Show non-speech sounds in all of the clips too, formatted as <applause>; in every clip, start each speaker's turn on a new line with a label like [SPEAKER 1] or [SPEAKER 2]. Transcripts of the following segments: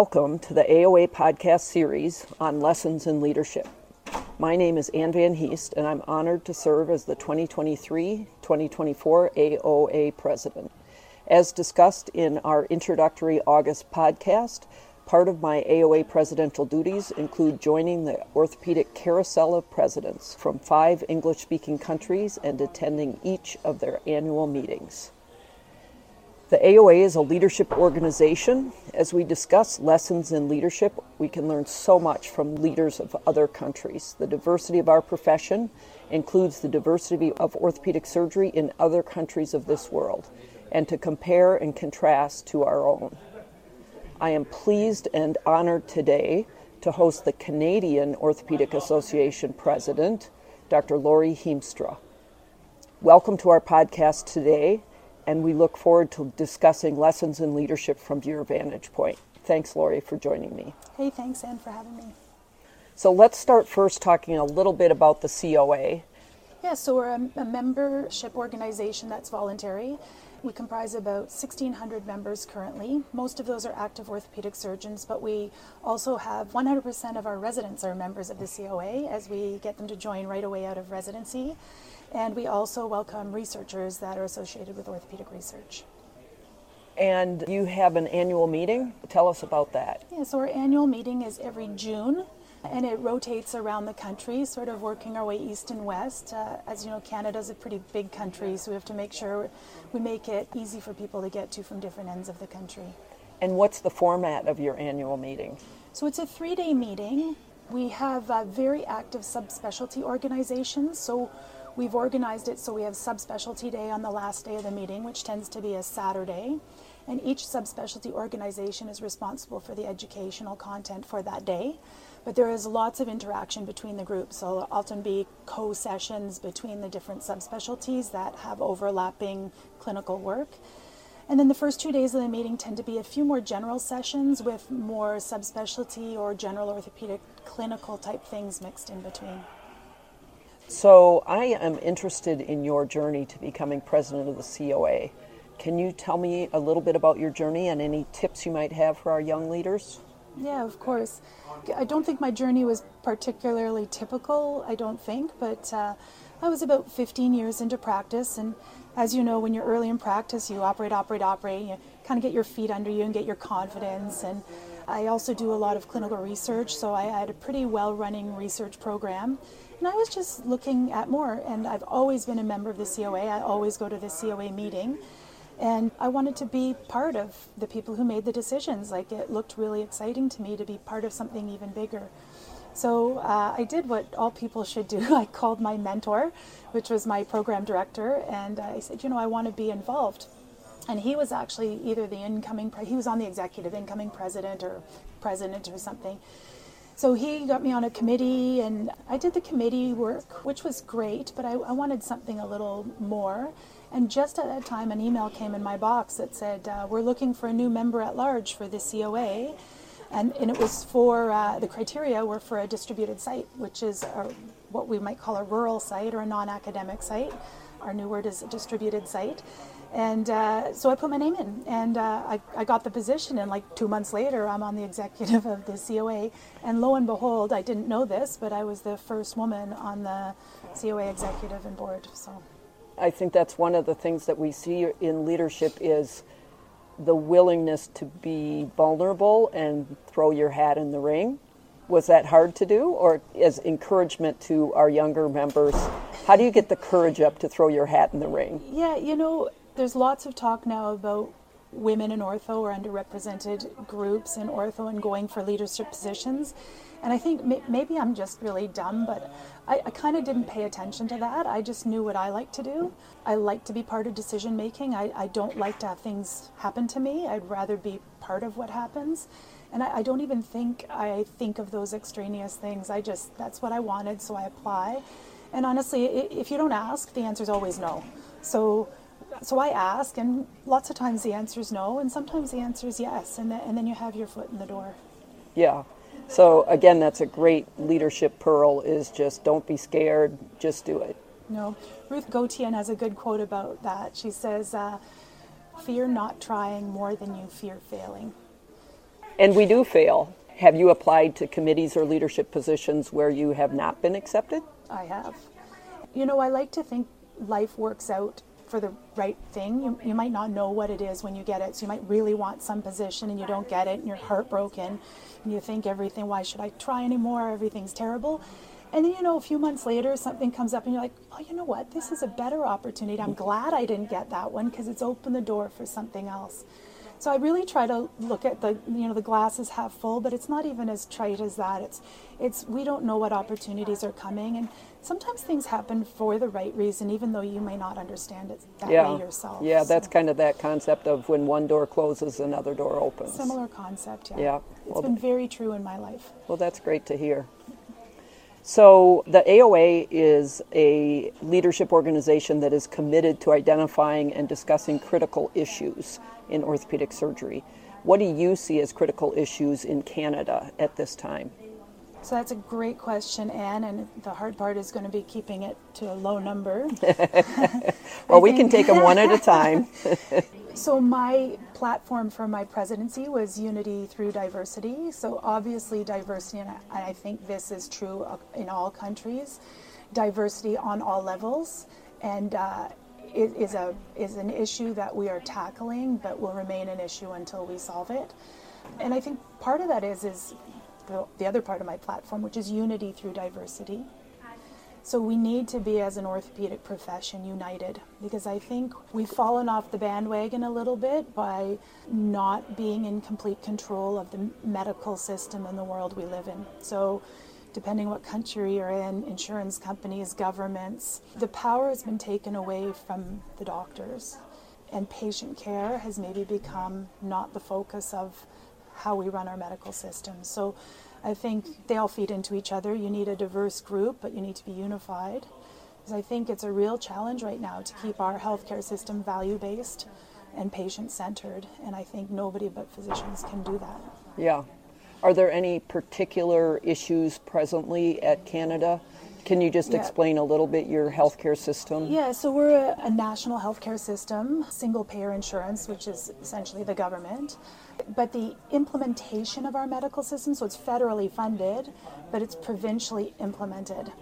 [SPEAKER 1] Welcome to the AOA podcast series on lessons in leadership. My name is Ann Van Heest, and I'm honored to serve as the 2023 2024 AOA president. As discussed in our introductory August podcast, part of my AOA presidential duties include joining the orthopedic carousel of presidents from five English speaking countries and attending each of their annual meetings. The AOA is a leadership organization. As we discuss lessons in leadership, we can learn so much from leaders of other countries. The diversity of our profession includes the diversity of orthopedic surgery in other countries of this world, and to compare and contrast to our own. I am pleased and honored today to host the Canadian Orthopedic Association President, Dr. Laurie Hiemstra. Welcome to our podcast today and we look forward to discussing lessons in leadership from your vantage point. Thanks, Laurie, for joining me.
[SPEAKER 2] Hey, thanks, Ann, for having me.
[SPEAKER 1] So let's start first talking a little bit about the COA.
[SPEAKER 2] Yeah, so we're a, a membership organization that's voluntary. We comprise about 1,600 members currently. Most of those are active orthopedic surgeons, but we also have 100% of our residents are members of the COA as we get them to join right away out of residency. And we also welcome researchers that are associated with orthopedic research.
[SPEAKER 1] And you have an annual meeting? Tell us about that.
[SPEAKER 2] Yeah, so our annual meeting is every June and it rotates around the country, sort of working our way east and west. Uh, as you know, Canada is a pretty big country, so we have to make sure we make it easy for people to get to from different ends of the country.
[SPEAKER 1] And what's the format of your annual meeting?
[SPEAKER 2] So it's a three day meeting. We have uh, very active subspecialty organizations. So We've organized it so we have subspecialty day on the last day of the meeting, which tends to be a Saturday. And each subspecialty organization is responsible for the educational content for that day. But there is lots of interaction between the groups. So there'll often be co sessions between the different subspecialties that have overlapping clinical work. And then the first two days of the meeting tend to be a few more general sessions with more subspecialty or general orthopedic clinical type things mixed in between.
[SPEAKER 1] So, I am interested in your journey to becoming president of the COA. Can you tell me a little bit about your journey and any tips you might have for our young leaders?
[SPEAKER 2] Yeah, of course. I don't think my journey was particularly typical, I don't think, but uh, I was about 15 years into practice. And as you know, when you're early in practice, you operate, operate, operate, you kind of get your feet under you and get your confidence. And I also do a lot of clinical research, so I had a pretty well running research program. And I was just looking at more, and I've always been a member of the COA. I always go to the COA meeting. And I wanted to be part of the people who made the decisions. Like it looked really exciting to me to be part of something even bigger. So uh, I did what all people should do. <laughs> I called my mentor, which was my program director, and I said, you know, I want to be involved. And he was actually either the incoming, he was on the executive incoming president or president or something. So he got me on a committee, and I did the committee work, which was great, but I, I wanted something a little more. And just at that time, an email came in my box that said, uh, We're looking for a new member at large for the COA. And, and it was for uh, the criteria were for a distributed site, which is a, what we might call a rural site or a non academic site. Our new word is distributed site. And uh, so I put my name in, and uh, I, I got the position. And like two months later, I'm on the executive of the COA. And lo and behold, I didn't know this, but I was the first woman on the COA executive and board. So
[SPEAKER 1] I think that's one of the things that we see in leadership is the willingness to be vulnerable and throw your hat in the ring. Was that hard to do, or as encouragement to our younger members? How do you get the courage up to throw your hat in the ring?
[SPEAKER 2] Yeah, you know, there's lots of talk now about women in ortho or underrepresented groups in ortho and going for leadership positions. And I think may- maybe I'm just really dumb, but I, I kind of didn't pay attention to that. I just knew what I like to do. I like to be part of decision making. I, I don't like to have things happen to me. I'd rather be part of what happens. And I, I don't even think I think of those extraneous things. I just, that's what I wanted, so I apply. And honestly, if you don't ask, the answer is always no. So so I ask, and lots of times the answer is no, and sometimes the answer is yes, and, then, and then you have your foot in the door.
[SPEAKER 1] Yeah. So again, that's a great leadership pearl is just don't be scared, just do it.
[SPEAKER 2] No. Ruth Gautian has a good quote about that. She says, uh, fear not trying more than you fear failing.
[SPEAKER 1] And we do fail. Have you applied to committees or leadership positions where you have not been accepted?
[SPEAKER 2] I have. You know, I like to think life works out for the right thing. You, you might not know what it is when you get it. So you might really want some position and you don't get it and you're heartbroken and you think everything, why should I try anymore? Everything's terrible. And then, you know, a few months later, something comes up and you're like, oh, you know what? This is a better opportunity. I'm glad I didn't get that one because it's opened the door for something else. So I really try to look at the you know the glass is half full, but it's not even as trite as that. It's it's we don't know what opportunities are coming, and sometimes things happen for the right reason, even though you may not understand it that
[SPEAKER 1] yeah.
[SPEAKER 2] way yourself.
[SPEAKER 1] Yeah, that's kind of that concept of when one door closes, another door opens.
[SPEAKER 2] Similar concept. Yeah.
[SPEAKER 1] Yeah.
[SPEAKER 2] It's well, been very true in my life.
[SPEAKER 1] Well, that's great to hear. So, the AOA is a leadership organization that is committed to identifying and discussing critical issues in orthopedic surgery. What do you see as critical issues in Canada at this time?
[SPEAKER 2] So that's a great question, Ann, and the hard part is going to be keeping it to a low number. <laughs> <laughs>
[SPEAKER 1] well, we can take them one at a time. <laughs>
[SPEAKER 2] so, my platform for my presidency was unity through diversity. So, obviously, diversity, and I think this is true in all countries, diversity on all levels. And uh, is a is an issue that we are tackling, but will remain an issue until we solve it. And I think part of that is is the, the other part of my platform, which is unity through diversity. So we need to be, as an orthopedic profession, united because I think we've fallen off the bandwagon a little bit by not being in complete control of the medical system and the world we live in. So depending what country you're in, insurance companies, governments. The power has been taken away from the doctors, and patient care has maybe become not the focus of how we run our medical system. So I think they all feed into each other. You need a diverse group, but you need to be unified. Because I think it's a real challenge right now to keep our healthcare system value based and patient centered. And I think nobody but physicians can do that.
[SPEAKER 1] Yeah, are there any particular issues presently at Canada? Can you just yeah. explain a little bit your healthcare system?
[SPEAKER 2] Yeah, so we're a, a national healthcare system, single payer insurance, which is essentially the government. But the implementation of our medical system, so it's federally funded, but it's provincially implemented.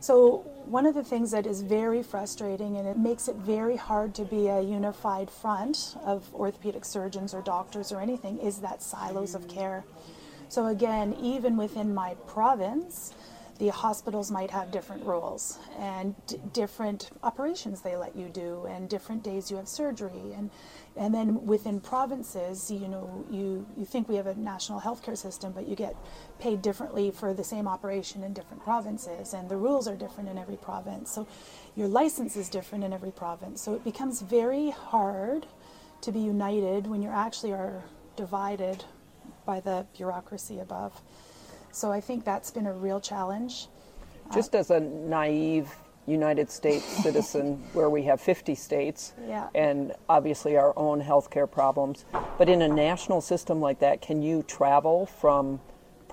[SPEAKER 2] So, one of the things that is very frustrating and it makes it very hard to be a unified front of orthopedic surgeons or doctors or anything is that silos of care. So, again, even within my province, the hospitals might have different rules and d- different operations they let you do and different days you have surgery. And and then within provinces you know you you think we have a national healthcare system but you get paid differently for the same operation in different provinces and the rules are different in every province. So your license is different in every province. So it becomes very hard to be united when you actually are divided by the bureaucracy above. So I think that's been a real challenge.
[SPEAKER 1] Just uh, as a naive United States <laughs> citizen, where we have 50 states
[SPEAKER 2] yeah.
[SPEAKER 1] and obviously our own healthcare problems, but in a national system like that, can you travel from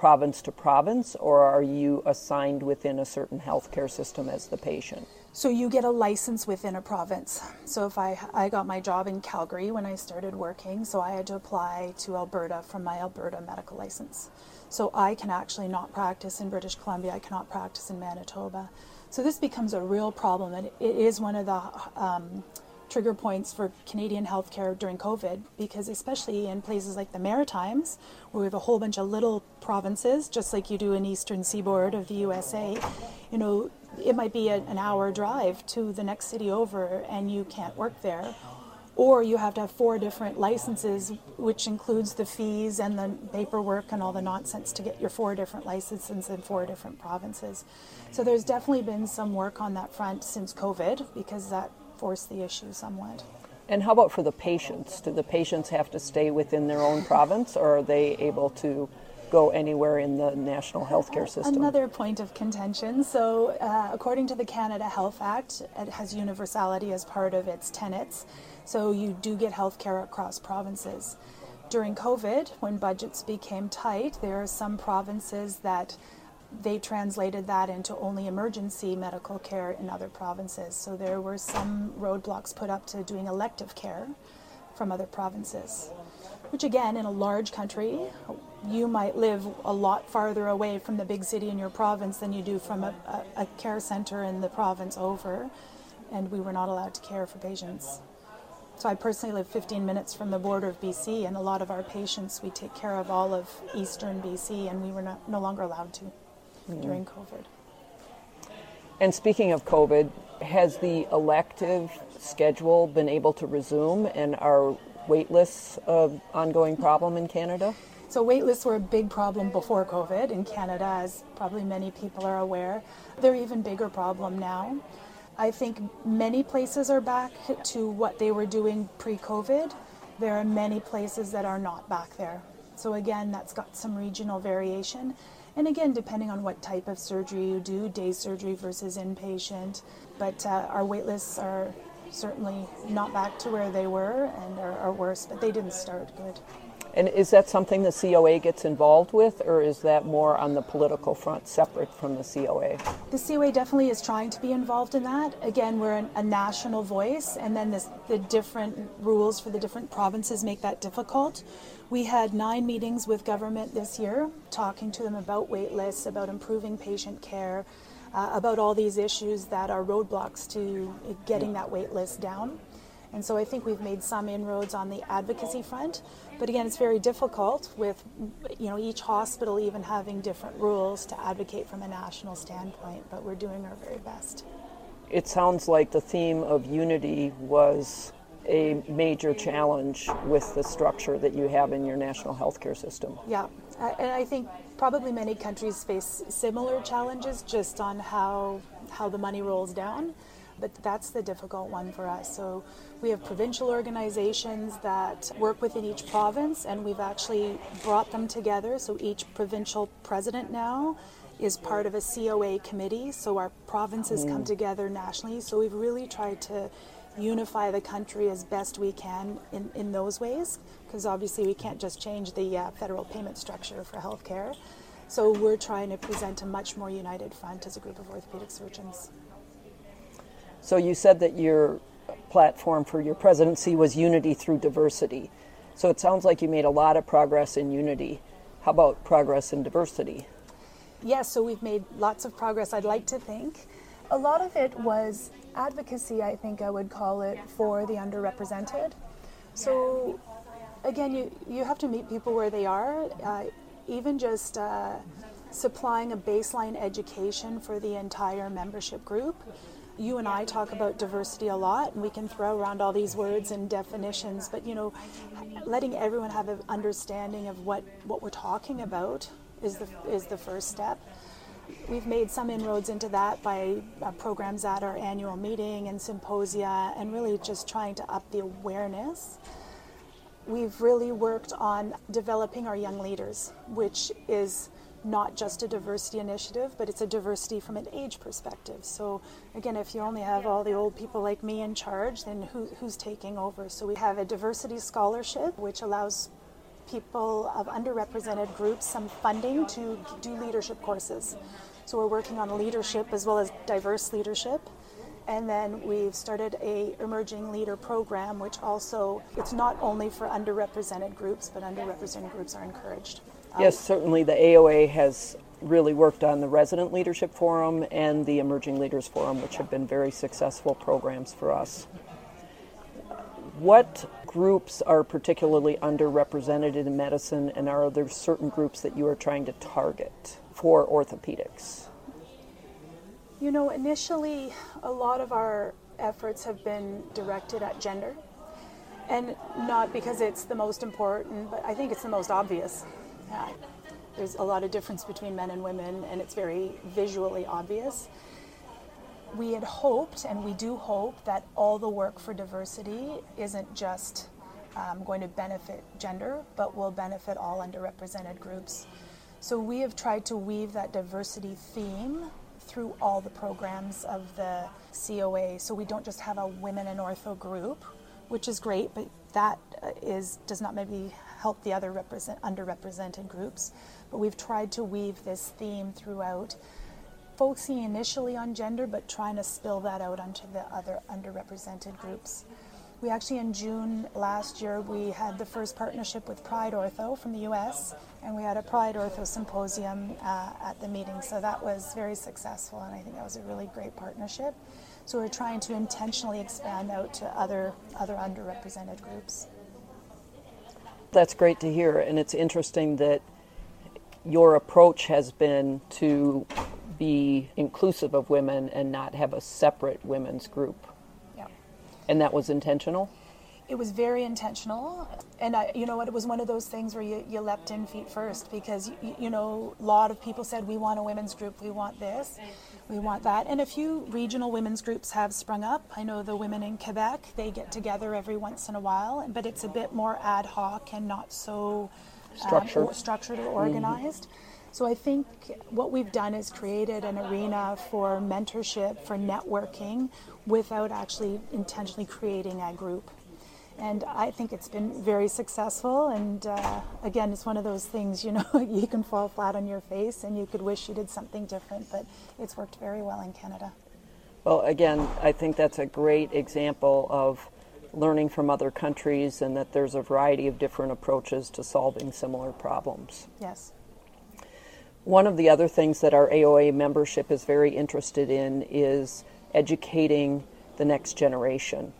[SPEAKER 1] province to province, or are you assigned within a certain healthcare system as the patient?
[SPEAKER 2] So you get a license within a province. So if I I got my job in Calgary when I started working, so I had to apply to Alberta from my Alberta medical license. So I can actually not practice in British Columbia. I cannot practice in Manitoba. So this becomes a real problem, and it is one of the um, trigger points for Canadian healthcare during COVID because, especially in places like the Maritimes, where we have a whole bunch of little provinces, just like you do in eastern seaboard of the USA, you know, it might be a, an hour drive to the next city over and you can't work there. Or you have to have four different licenses, which includes the fees and the paperwork and all the nonsense to get your four different licenses in four different provinces. So there's definitely been some work on that front since COVID because that the issue somewhat.
[SPEAKER 1] And how about for the patients? Do the patients have to stay within their own province or are they able to go anywhere in the national healthcare system.
[SPEAKER 2] Another point of contention. So, uh, according to the Canada Health Act, it has universality as part of its tenets. So, you do get health care across provinces. During COVID, when budgets became tight, there are some provinces that they translated that into only emergency medical care in other provinces. So there were some roadblocks put up to doing elective care from other provinces. which again, in a large country, you might live a lot farther away from the big city in your province than you do from a, a, a care center in the province over, and we were not allowed to care for patients. So I personally live 15 minutes from the border of BC, and a lot of our patients, we take care of all of eastern BC, and we were not, no longer allowed to mm-hmm. during COVID.
[SPEAKER 1] And speaking of COVID, has the elective schedule been able to resume, and are waitlists an ongoing problem in Canada?
[SPEAKER 2] So waitlists were a big problem before COVID in Canada, as probably many people are aware. They're even bigger problem now. I think many places are back to what they were doing pre COVID. There are many places that are not back there. So, again, that's got some regional variation. And again, depending on what type of surgery you do, day surgery versus inpatient. But uh, our waitlists are certainly not back to where they were and are, are worse, but they didn't start good.
[SPEAKER 1] And is that something the COA gets involved with, or is that more on the political front, separate from the COA?
[SPEAKER 2] The COA definitely is trying to be involved in that. Again, we're an, a national voice, and then this, the different rules for the different provinces make that difficult. We had nine meetings with government this year, talking to them about wait lists, about improving patient care, uh, about all these issues that are roadblocks to getting that wait list down. And so I think we've made some inroads on the advocacy front, but again, it's very difficult with you know each hospital even having different rules to advocate from a national standpoint. But we're doing our very best.
[SPEAKER 1] It sounds like the theme of unity was a major challenge with the structure that you have in your national healthcare system.
[SPEAKER 2] Yeah, and I think probably many countries face similar challenges just on how how the money rolls down but that's the difficult one for us. So we have provincial organizations that work within each province, and we've actually brought them together. So each provincial president now is part of a COA committee. So our provinces mm. come together nationally. So we've really tried to unify the country as best we can in, in those ways, because obviously we can't just change the uh, federal payment structure for healthcare. So we're trying to present a much more united front as a group of orthopedic surgeons.
[SPEAKER 1] So you said that your platform for your presidency was unity through diversity. So it sounds like you made a lot of progress in unity. How about progress in diversity?
[SPEAKER 2] Yes, so we've made lots of progress, I'd like to think. A lot of it was advocacy, I think I would call it, for the underrepresented. So, again, you, you have to meet people where they are. Uh, even just uh, supplying a baseline education for the entire membership group you and I talk about diversity a lot, and we can throw around all these words and definitions, but you know, letting everyone have an understanding of what, what we're talking about is the, is the first step. We've made some inroads into that by uh, programs at our annual meeting and symposia, and really just trying to up the awareness. We've really worked on developing our young leaders, which is not just a diversity initiative, but it's a diversity from an age perspective. So, again, if you only have all the old people like me in charge, then who, who's taking over? So, we have a diversity scholarship, which allows people of underrepresented groups some funding to do leadership courses. So, we're working on leadership as well as diverse leadership. And then we've started a emerging leader program, which also it's not only for underrepresented groups, but underrepresented groups are encouraged.
[SPEAKER 1] Um, yes, certainly the AOA has really worked on the Resident Leadership Forum and the Emerging Leaders Forum, which have been very successful programs for us. What groups are particularly underrepresented in medicine, and are there certain groups that you are trying to target for orthopedics?
[SPEAKER 2] You know, initially, a lot of our efforts have been directed at gender, and not because it's the most important, but I think it's the most obvious. There's a lot of difference between men and women, and it's very visually obvious. We had hoped, and we do hope, that all the work for diversity isn't just um, going to benefit gender, but will benefit all underrepresented groups. So we have tried to weave that diversity theme through all the programs of the COA. So we don't just have a women in ortho group, which is great, but that uh, does not maybe help the other represent, underrepresented groups. But we've tried to weave this theme throughout, focusing initially on gender, but trying to spill that out onto the other underrepresented groups. We actually, in June last year, we had the first partnership with Pride Ortho from the US, and we had a Pride Ortho symposium uh, at the meeting. So that was very successful, and I think that was a really great partnership. So we're trying to intentionally expand out to other, other underrepresented groups.
[SPEAKER 1] That's great to hear, and it's interesting that your approach has been to be inclusive of women and not have a separate women's group. And that was intentional?
[SPEAKER 2] It was very intentional. And I, you know what, it was one of those things where you, you leapt in feet first because, you, you know, a lot of people said, we want a women's group, we want this, we want that. And a few regional women's groups have sprung up. I know the women in Quebec, they get together every once in a while, but it's a bit more ad hoc and not so
[SPEAKER 1] um, structured, um,
[SPEAKER 2] structured or organized. Mm-hmm. So I think what we've done is created an arena for mentorship, for networking, without actually intentionally creating a group. And I think it's been very successful. And uh, again, it's one of those things, you know, <laughs> you can fall flat on your face and you could wish you did something different, but it's worked very well in Canada.
[SPEAKER 1] Well, again, I think that's a great example of learning from other countries and that there's a variety of different approaches to solving similar problems.
[SPEAKER 2] Yes.
[SPEAKER 1] One of the other things that our AOA membership is very interested in is educating the next generation.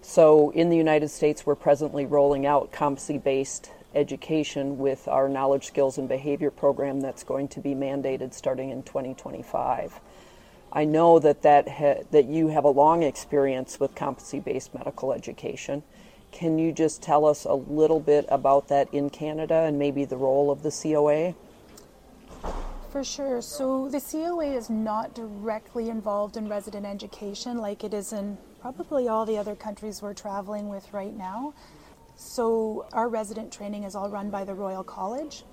[SPEAKER 1] So, in the United States, we're presently rolling out competency based education with our knowledge, skills, and behavior program that's going to be mandated starting in 2025. I know that, that, ha- that you have a long experience with competency based medical education. Can you just tell us a little bit about that in Canada and maybe the role of the COA?
[SPEAKER 2] For sure. So the COA is not directly involved in resident education like it is in probably all the other countries we're traveling with right now. So our resident training is all run by the Royal College.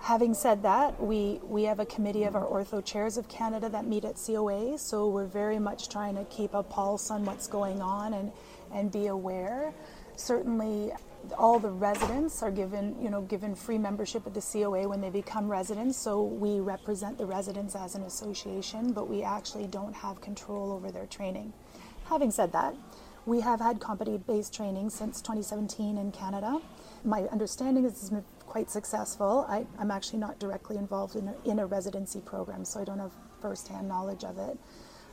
[SPEAKER 2] Having said that, we, we have a committee of our ortho chairs of Canada that meet at COA, so we're very much trying to keep a pulse on what's going on and, and be aware. Certainly, all the residents are given, you know, given free membership at the COA when they become residents. So we represent the residents as an association, but we actually don't have control over their training. Having said that, we have had competency-based training since 2017 in Canada. My understanding is it's been quite successful. I, am actually not directly involved in a, in a residency program, so I don't have firsthand knowledge of it.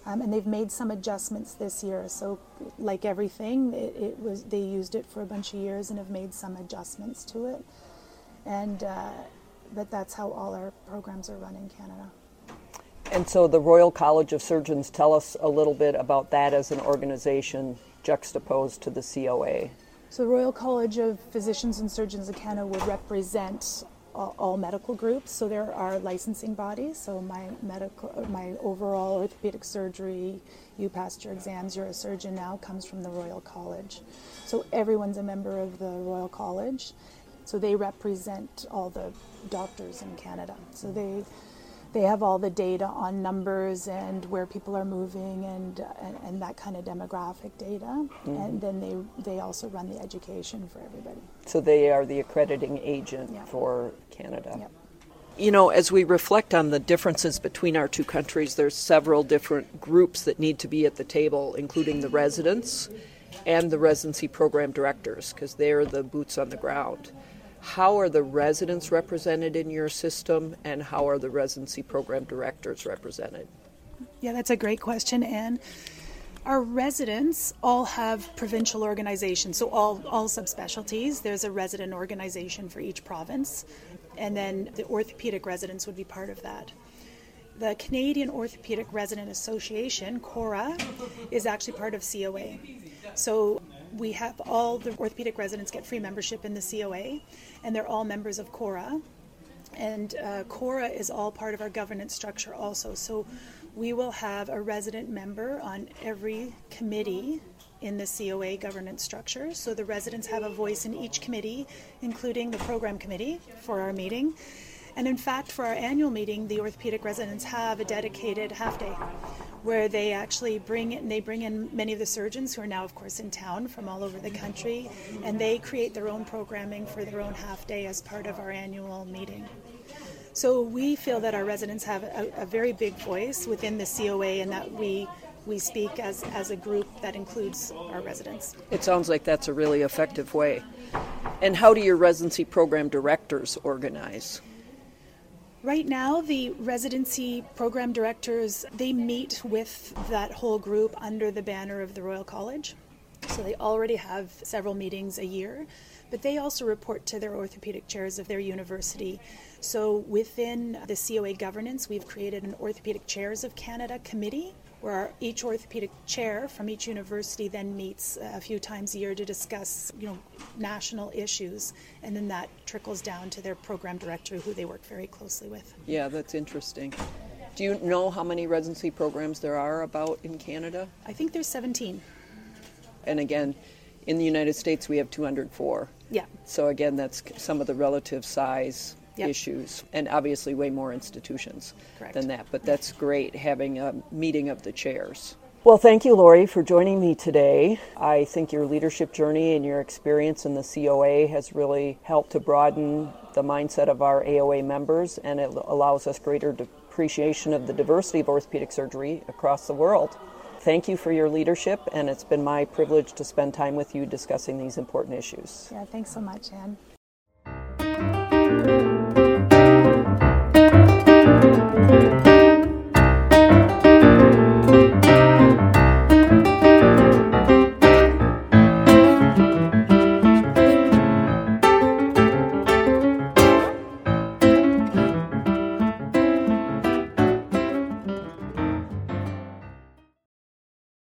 [SPEAKER 2] Um, and they've made some adjustments this year. So, like everything, it, it, was they used it for a bunch of years and have made some adjustments to it. And uh, but that's how all our programs are run in Canada.
[SPEAKER 1] And so, the Royal College of Surgeons tell us a little bit about that as an organization juxtaposed to the COA.
[SPEAKER 2] So, the Royal College of Physicians and Surgeons of Canada would represent all, all, medical groups. So there are licensing bodies. So my medical, my overall orthopedic surgery, you passed your exams. You're a surgeon now. Comes from the Royal College. So everyone's a member of the Royal College. So they represent all the doctors in Canada. So they they have all the data on numbers and where people are moving and and, and that kind of demographic data mm-hmm. and then they they also run the education for everybody
[SPEAKER 1] so they are the accrediting agent yeah. for canada yep. You know, as we reflect on the differences between our two countries, there's several different groups that need to be at the table, including the residents and the residency program directors, because they're the boots on the ground. How are the residents represented in your system, and how are the residency program directors represented?
[SPEAKER 2] Yeah, that's a great question, Ann. Our residents all have provincial organizations, so all, all subspecialties. There's a resident organization for each province, and then the orthopedic residents would be part of that. The Canadian Orthopedic Resident Association, CORA, is actually part of COA. So we have all the orthopedic residents get free membership in the COA, and they're all members of CORA. And uh, CORA is all part of our governance structure also. So we will have a resident member on every committee in the COA governance structure. So the residents have a voice in each committee, including the program committee for our meeting. And in fact, for our annual meeting, the orthopedic residents have a dedicated half day where they actually bring in, they bring in many of the surgeons who are now, of course, in town from all over the country, and they create their own programming for their own half day as part of our annual meeting. So we feel that our residents have a, a very big voice within the COA and that we we speak as, as a group that includes our residents.
[SPEAKER 1] It sounds like that's a really effective way. And how do your residency program directors organize?
[SPEAKER 2] Right now, the residency program directors they meet with that whole group under the banner of the Royal College. So they already have several meetings a year, but they also report to their orthopedic chairs of their university. So within the COA governance, we've created an Orthopedic Chairs of Canada committee where each orthopedic chair from each university then meets a few times a year to discuss, you know, national issues, and then that trickles down to their program director, who they work very closely with.
[SPEAKER 1] Yeah, that's interesting. Do you know how many residency programs there are about in Canada?
[SPEAKER 2] I think there's 17.
[SPEAKER 1] And again, in the United States, we have 204.
[SPEAKER 2] Yeah.
[SPEAKER 1] So again, that's some of the relative size
[SPEAKER 2] Yep.
[SPEAKER 1] issues, and obviously way more institutions
[SPEAKER 2] Correct.
[SPEAKER 1] than that. But that's great having a meeting of the chairs. Well, thank you, Laurie, for joining me today. I think your leadership journey and your experience in the COA has really helped to broaden the mindset of our AOA members, and it allows us greater appreciation of the diversity of orthopedic surgery across the world. Thank you for your leadership, and it's been my privilege to spend time with you discussing these important issues.
[SPEAKER 2] Yeah, thanks so much, Ann.